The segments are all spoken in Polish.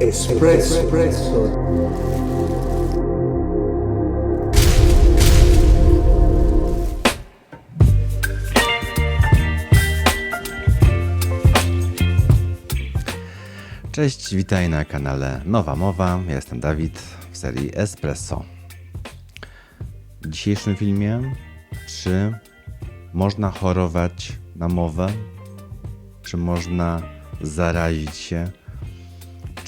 Espresso. Espresso. Cześć, witaj na kanale Nowa Mowa. Ja jestem Dawid w serii Espresso. W dzisiejszym filmie, czy można chorować na mowę? Czy można zarazić się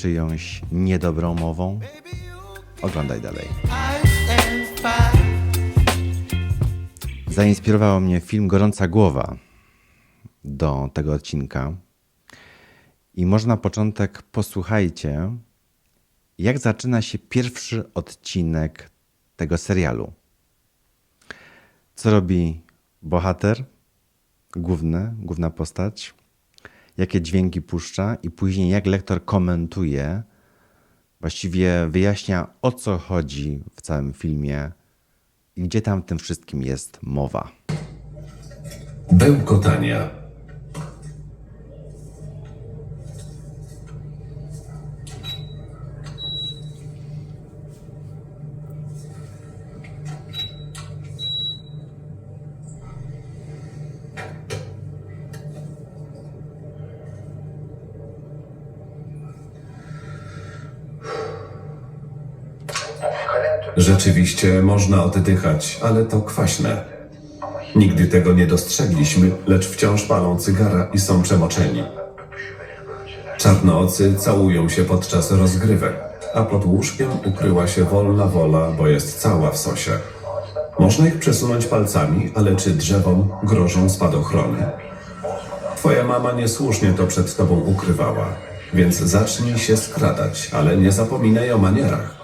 czyjąś niedobrą mową? Oglądaj dalej. Zainspirował mnie film Gorąca Głowa do tego odcinka. I może na początek posłuchajcie, jak zaczyna się pierwszy odcinek tego serialu. Co robi bohater, główny, główna postać, jakie dźwięki puszcza, i później jak lektor komentuje, właściwie wyjaśnia o co chodzi w całym filmie i gdzie tam w tym wszystkim jest mowa. Bełkotania. Rzeczywiście można oddychać, ale to kwaśne. Nigdy tego nie dostrzegliśmy, lecz wciąż palą cygara i są przemoczeni. Czarnoocy całują się podczas rozgrywek, a pod łóżkiem ukryła się wolna wola, bo jest cała w sosie. Można ich przesunąć palcami, ale czy drzewom grożą spadochrony? Twoja mama niesłusznie to przed tobą ukrywała, więc zacznij się skradać, ale nie zapominaj o manierach.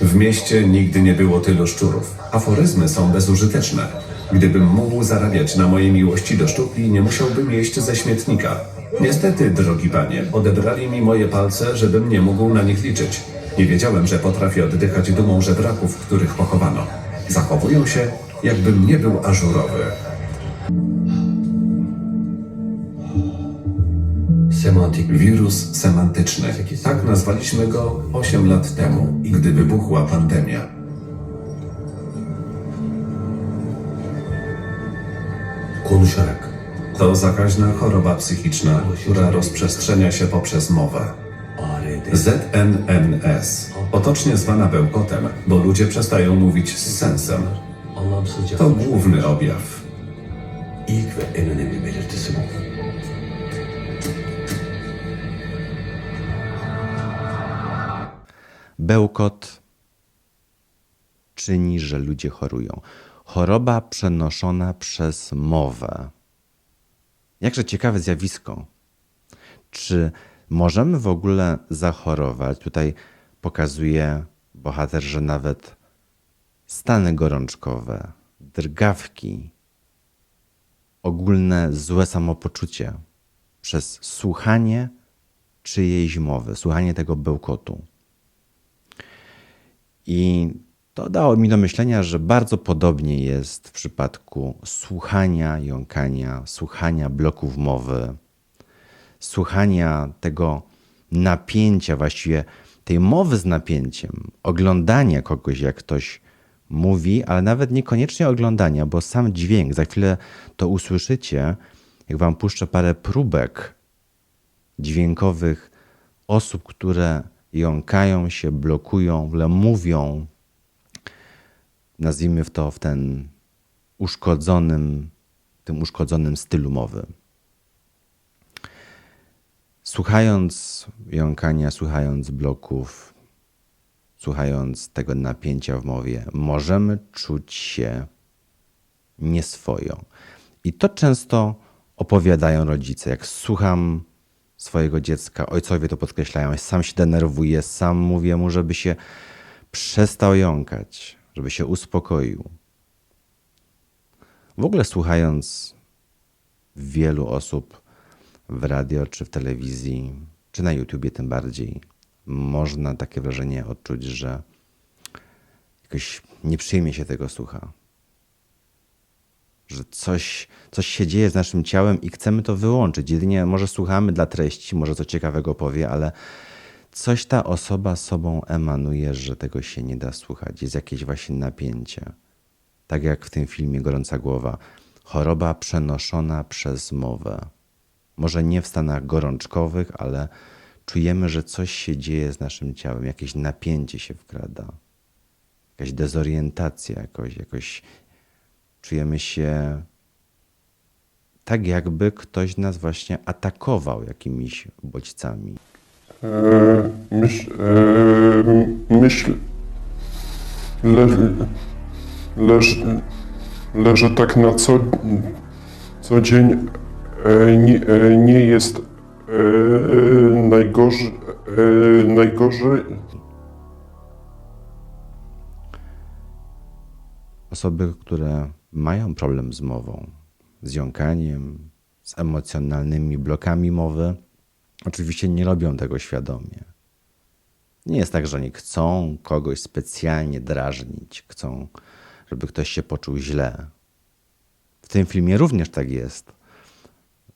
W mieście nigdy nie było tylu szczurów. Aforyzmy są bezużyteczne. Gdybym mógł zarabiać na mojej miłości do sztuki, nie musiałbym jeść ze śmietnika. Niestety, drogi panie, odebrali mi moje palce, żebym nie mógł na nich liczyć. Nie wiedziałem, że potrafię oddychać dumą żebraków, których pochowano. Zachowują się, jakbym nie był ażurowy. Wirus semantyczny. Tak nazwaliśmy go 8 lat temu, gdy wybuchła pandemia. Konuşarak. To zakaźna choroba psychiczna, która rozprzestrzenia się poprzez mowę. ZNNS, potocznie zwana bełkotem, bo ludzie przestają mówić z sensem. To główny objaw. ilk ve en önemli belirtisi bu. Bełkot czyni, że ludzie chorują. Choroba przenoszona przez mowę. Jakże ciekawe zjawisko. Czy możemy w ogóle zachorować? Tutaj pokazuje bohater, że nawet stany gorączkowe, drgawki, ogólne złe samopoczucie przez słuchanie czyjejś mowy, słuchanie tego bełkotu. I to dało mi do myślenia, że bardzo podobnie jest w przypadku słuchania jąkania, słuchania bloków mowy, słuchania tego napięcia, właściwie tej mowy z napięciem, oglądania kogoś, jak ktoś mówi, ale nawet niekoniecznie oglądania, bo sam dźwięk, za chwilę to usłyszycie, jak wam puszczę parę próbek dźwiękowych osób, które jąkają się, blokują, mówią, nazwijmy to w ten uszkodzonym, tym uszkodzonym stylu mowy. Słuchając jąkania, słuchając bloków, słuchając tego napięcia w mowie, możemy czuć się nieswojo. I to często opowiadają rodzice. Jak słucham swojego dziecka, ojcowie to podkreślają, sam się denerwuje, sam mówię mu, żeby się przestał jąkać, żeby się uspokoił. W ogóle słuchając wielu osób w radio czy w telewizji, czy na YouTubie tym bardziej, można takie wrażenie odczuć, że jakoś nieprzyjemnie się tego słucha. Że coś, coś się dzieje z naszym ciałem i chcemy to wyłączyć. Jedynie może słuchamy dla treści, może co ciekawego powie, ale coś ta osoba sobą emanuje, że tego się nie da słuchać. Jest jakieś właśnie napięcie. Tak jak w tym filmie Gorąca Głowa. Choroba przenoszona przez mowę. Może nie w stanach gorączkowych, ale czujemy, że coś się dzieje z naszym ciałem, jakieś napięcie się wkrada, jakaś dezorientacja, jakoś, jakoś czujemy się tak, jakby ktoś nas właśnie atakował jakimiś bodźcami. E, myśl, e, myśl, le, leż, leżę tak na co, co dzień e, nie, e, nie jest e, najgorzej, e, najgorzej. Osoby, które mają problem z mową, z jąkaniem, z emocjonalnymi blokami mowy, oczywiście nie robią tego świadomie. Nie jest tak, że oni chcą kogoś specjalnie drażnić, chcą, żeby ktoś się poczuł źle. W tym filmie również tak jest,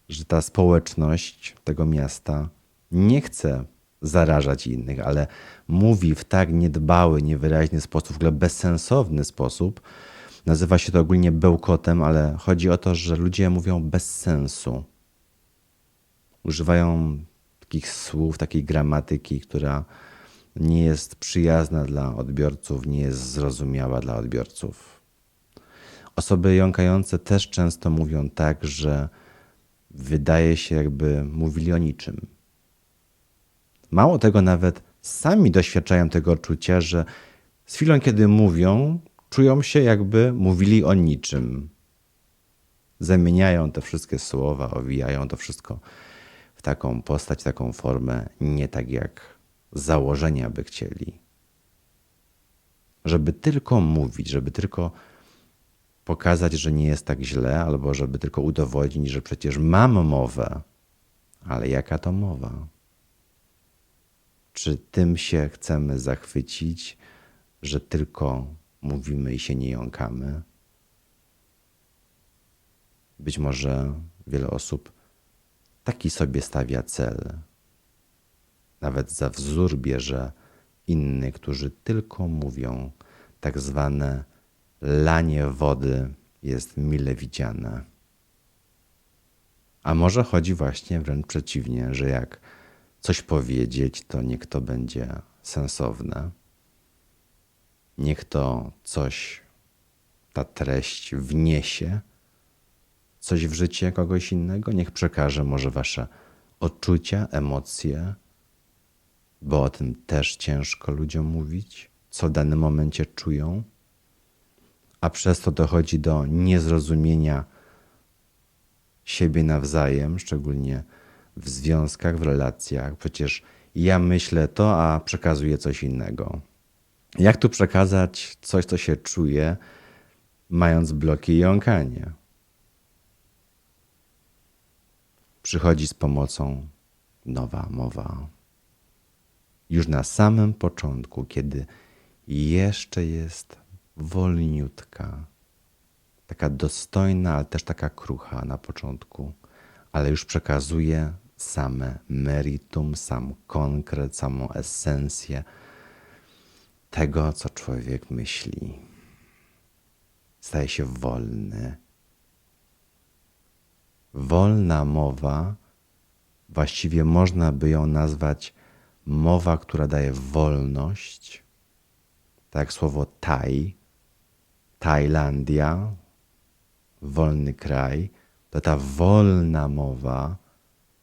że ta społeczność tego miasta nie chce zarażać innych, ale mówi w tak niedbały, niewyraźny sposób, w ogóle bezsensowny sposób. Nazywa się to ogólnie bełkotem, ale chodzi o to, że ludzie mówią bez sensu. Używają takich słów, takiej gramatyki, która nie jest przyjazna dla odbiorców, nie jest zrozumiała dla odbiorców. Osoby jąkające też często mówią tak, że wydaje się, jakby mówili o niczym. Mało tego, nawet sami doświadczają tego odczucia, że z chwilą, kiedy mówią, czują się, jakby mówili o niczym. Zamieniają te wszystkie słowa, owijają to wszystko w taką postać, taką formę, nie tak jak założenia by chcieli. Żeby tylko mówić, żeby tylko pokazać, że nie jest tak źle, albo żeby tylko udowodnić, że przecież mam mowę. Ale jaka to mowa? Czy tym się chcemy zachwycić, że tylko mówimy i się nie jąkamy? Być może wiele osób taki sobie stawia cel. Nawet za wzór bierze innych, którzy tylko mówią, tak zwane lanie wody jest mile widziane. A może chodzi właśnie wręcz przeciwnie, że jak coś powiedzieć, to niech to będzie sensowne. Niech to coś, ta treść wniesie coś w życie kogoś innego, niech przekaże może wasze odczucia, emocje, bo o tym też ciężko ludziom mówić, co w danym momencie czują, a przez to dochodzi do niezrozumienia siebie nawzajem, szczególnie w związkach, w relacjach. Przecież ja myślę to, a przekazuję coś innego. Jak tu przekazać coś, co się czuje, mając bloki i jąkanie? Przychodzi z pomocą nowa mowa. Już na samym początku, kiedy jeszcze jest wolniutka, taka dostojna, ale też taka krucha na początku, ale już przekazuje same meritum, sam konkret, samą esencję tego, co człowiek myśli. Staje się wolny. Wolna mowa, właściwie można by ją nazwać mowa, która daje wolność, tak jak słowo Taj, Tajlandia, wolny kraj, to ta wolna mowa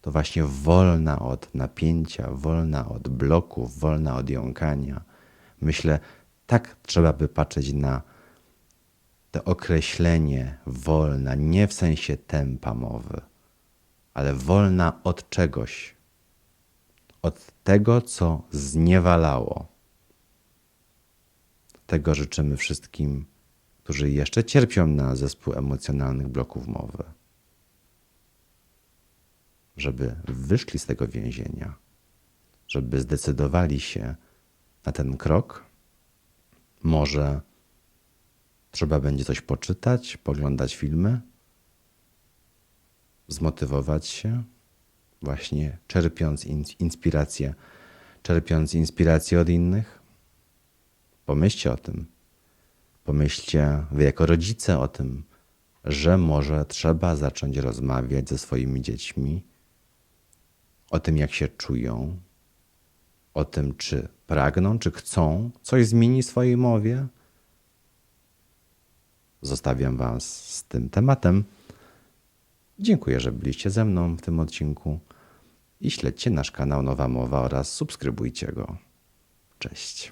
to właśnie wolna od napięcia, wolna od bloków, wolna od jąkania. Myślę, tak trzeba by patrzeć na to określenie wolna, nie w sensie tempa mowy, ale wolna od czegoś, od tego, co zniewalało. Tego życzymy wszystkim, którzy jeszcze cierpią na zespół emocjonalnych bloków mowy. Żeby wyszli z tego więzienia, żeby zdecydowali się na ten krok. Może trzeba będzie coś poczytać, poglądać filmy, zmotywować się, właśnie czerpiąc in- inspirację czerpiąc inspirację od innych? Pomyślcie o tym. Pomyślcie wy jako rodzice o tym, że może trzeba zacząć rozmawiać ze swoimi dziećmi o tym, jak się czują, o tym, czy pragną, czy chcą coś zmienić w swojej mowie. Zostawiam Was z tym tematem. Dziękuję, że byliście ze mną w tym odcinku i śledźcie nasz kanał Nowa Mowa oraz subskrybujcie go. Cześć.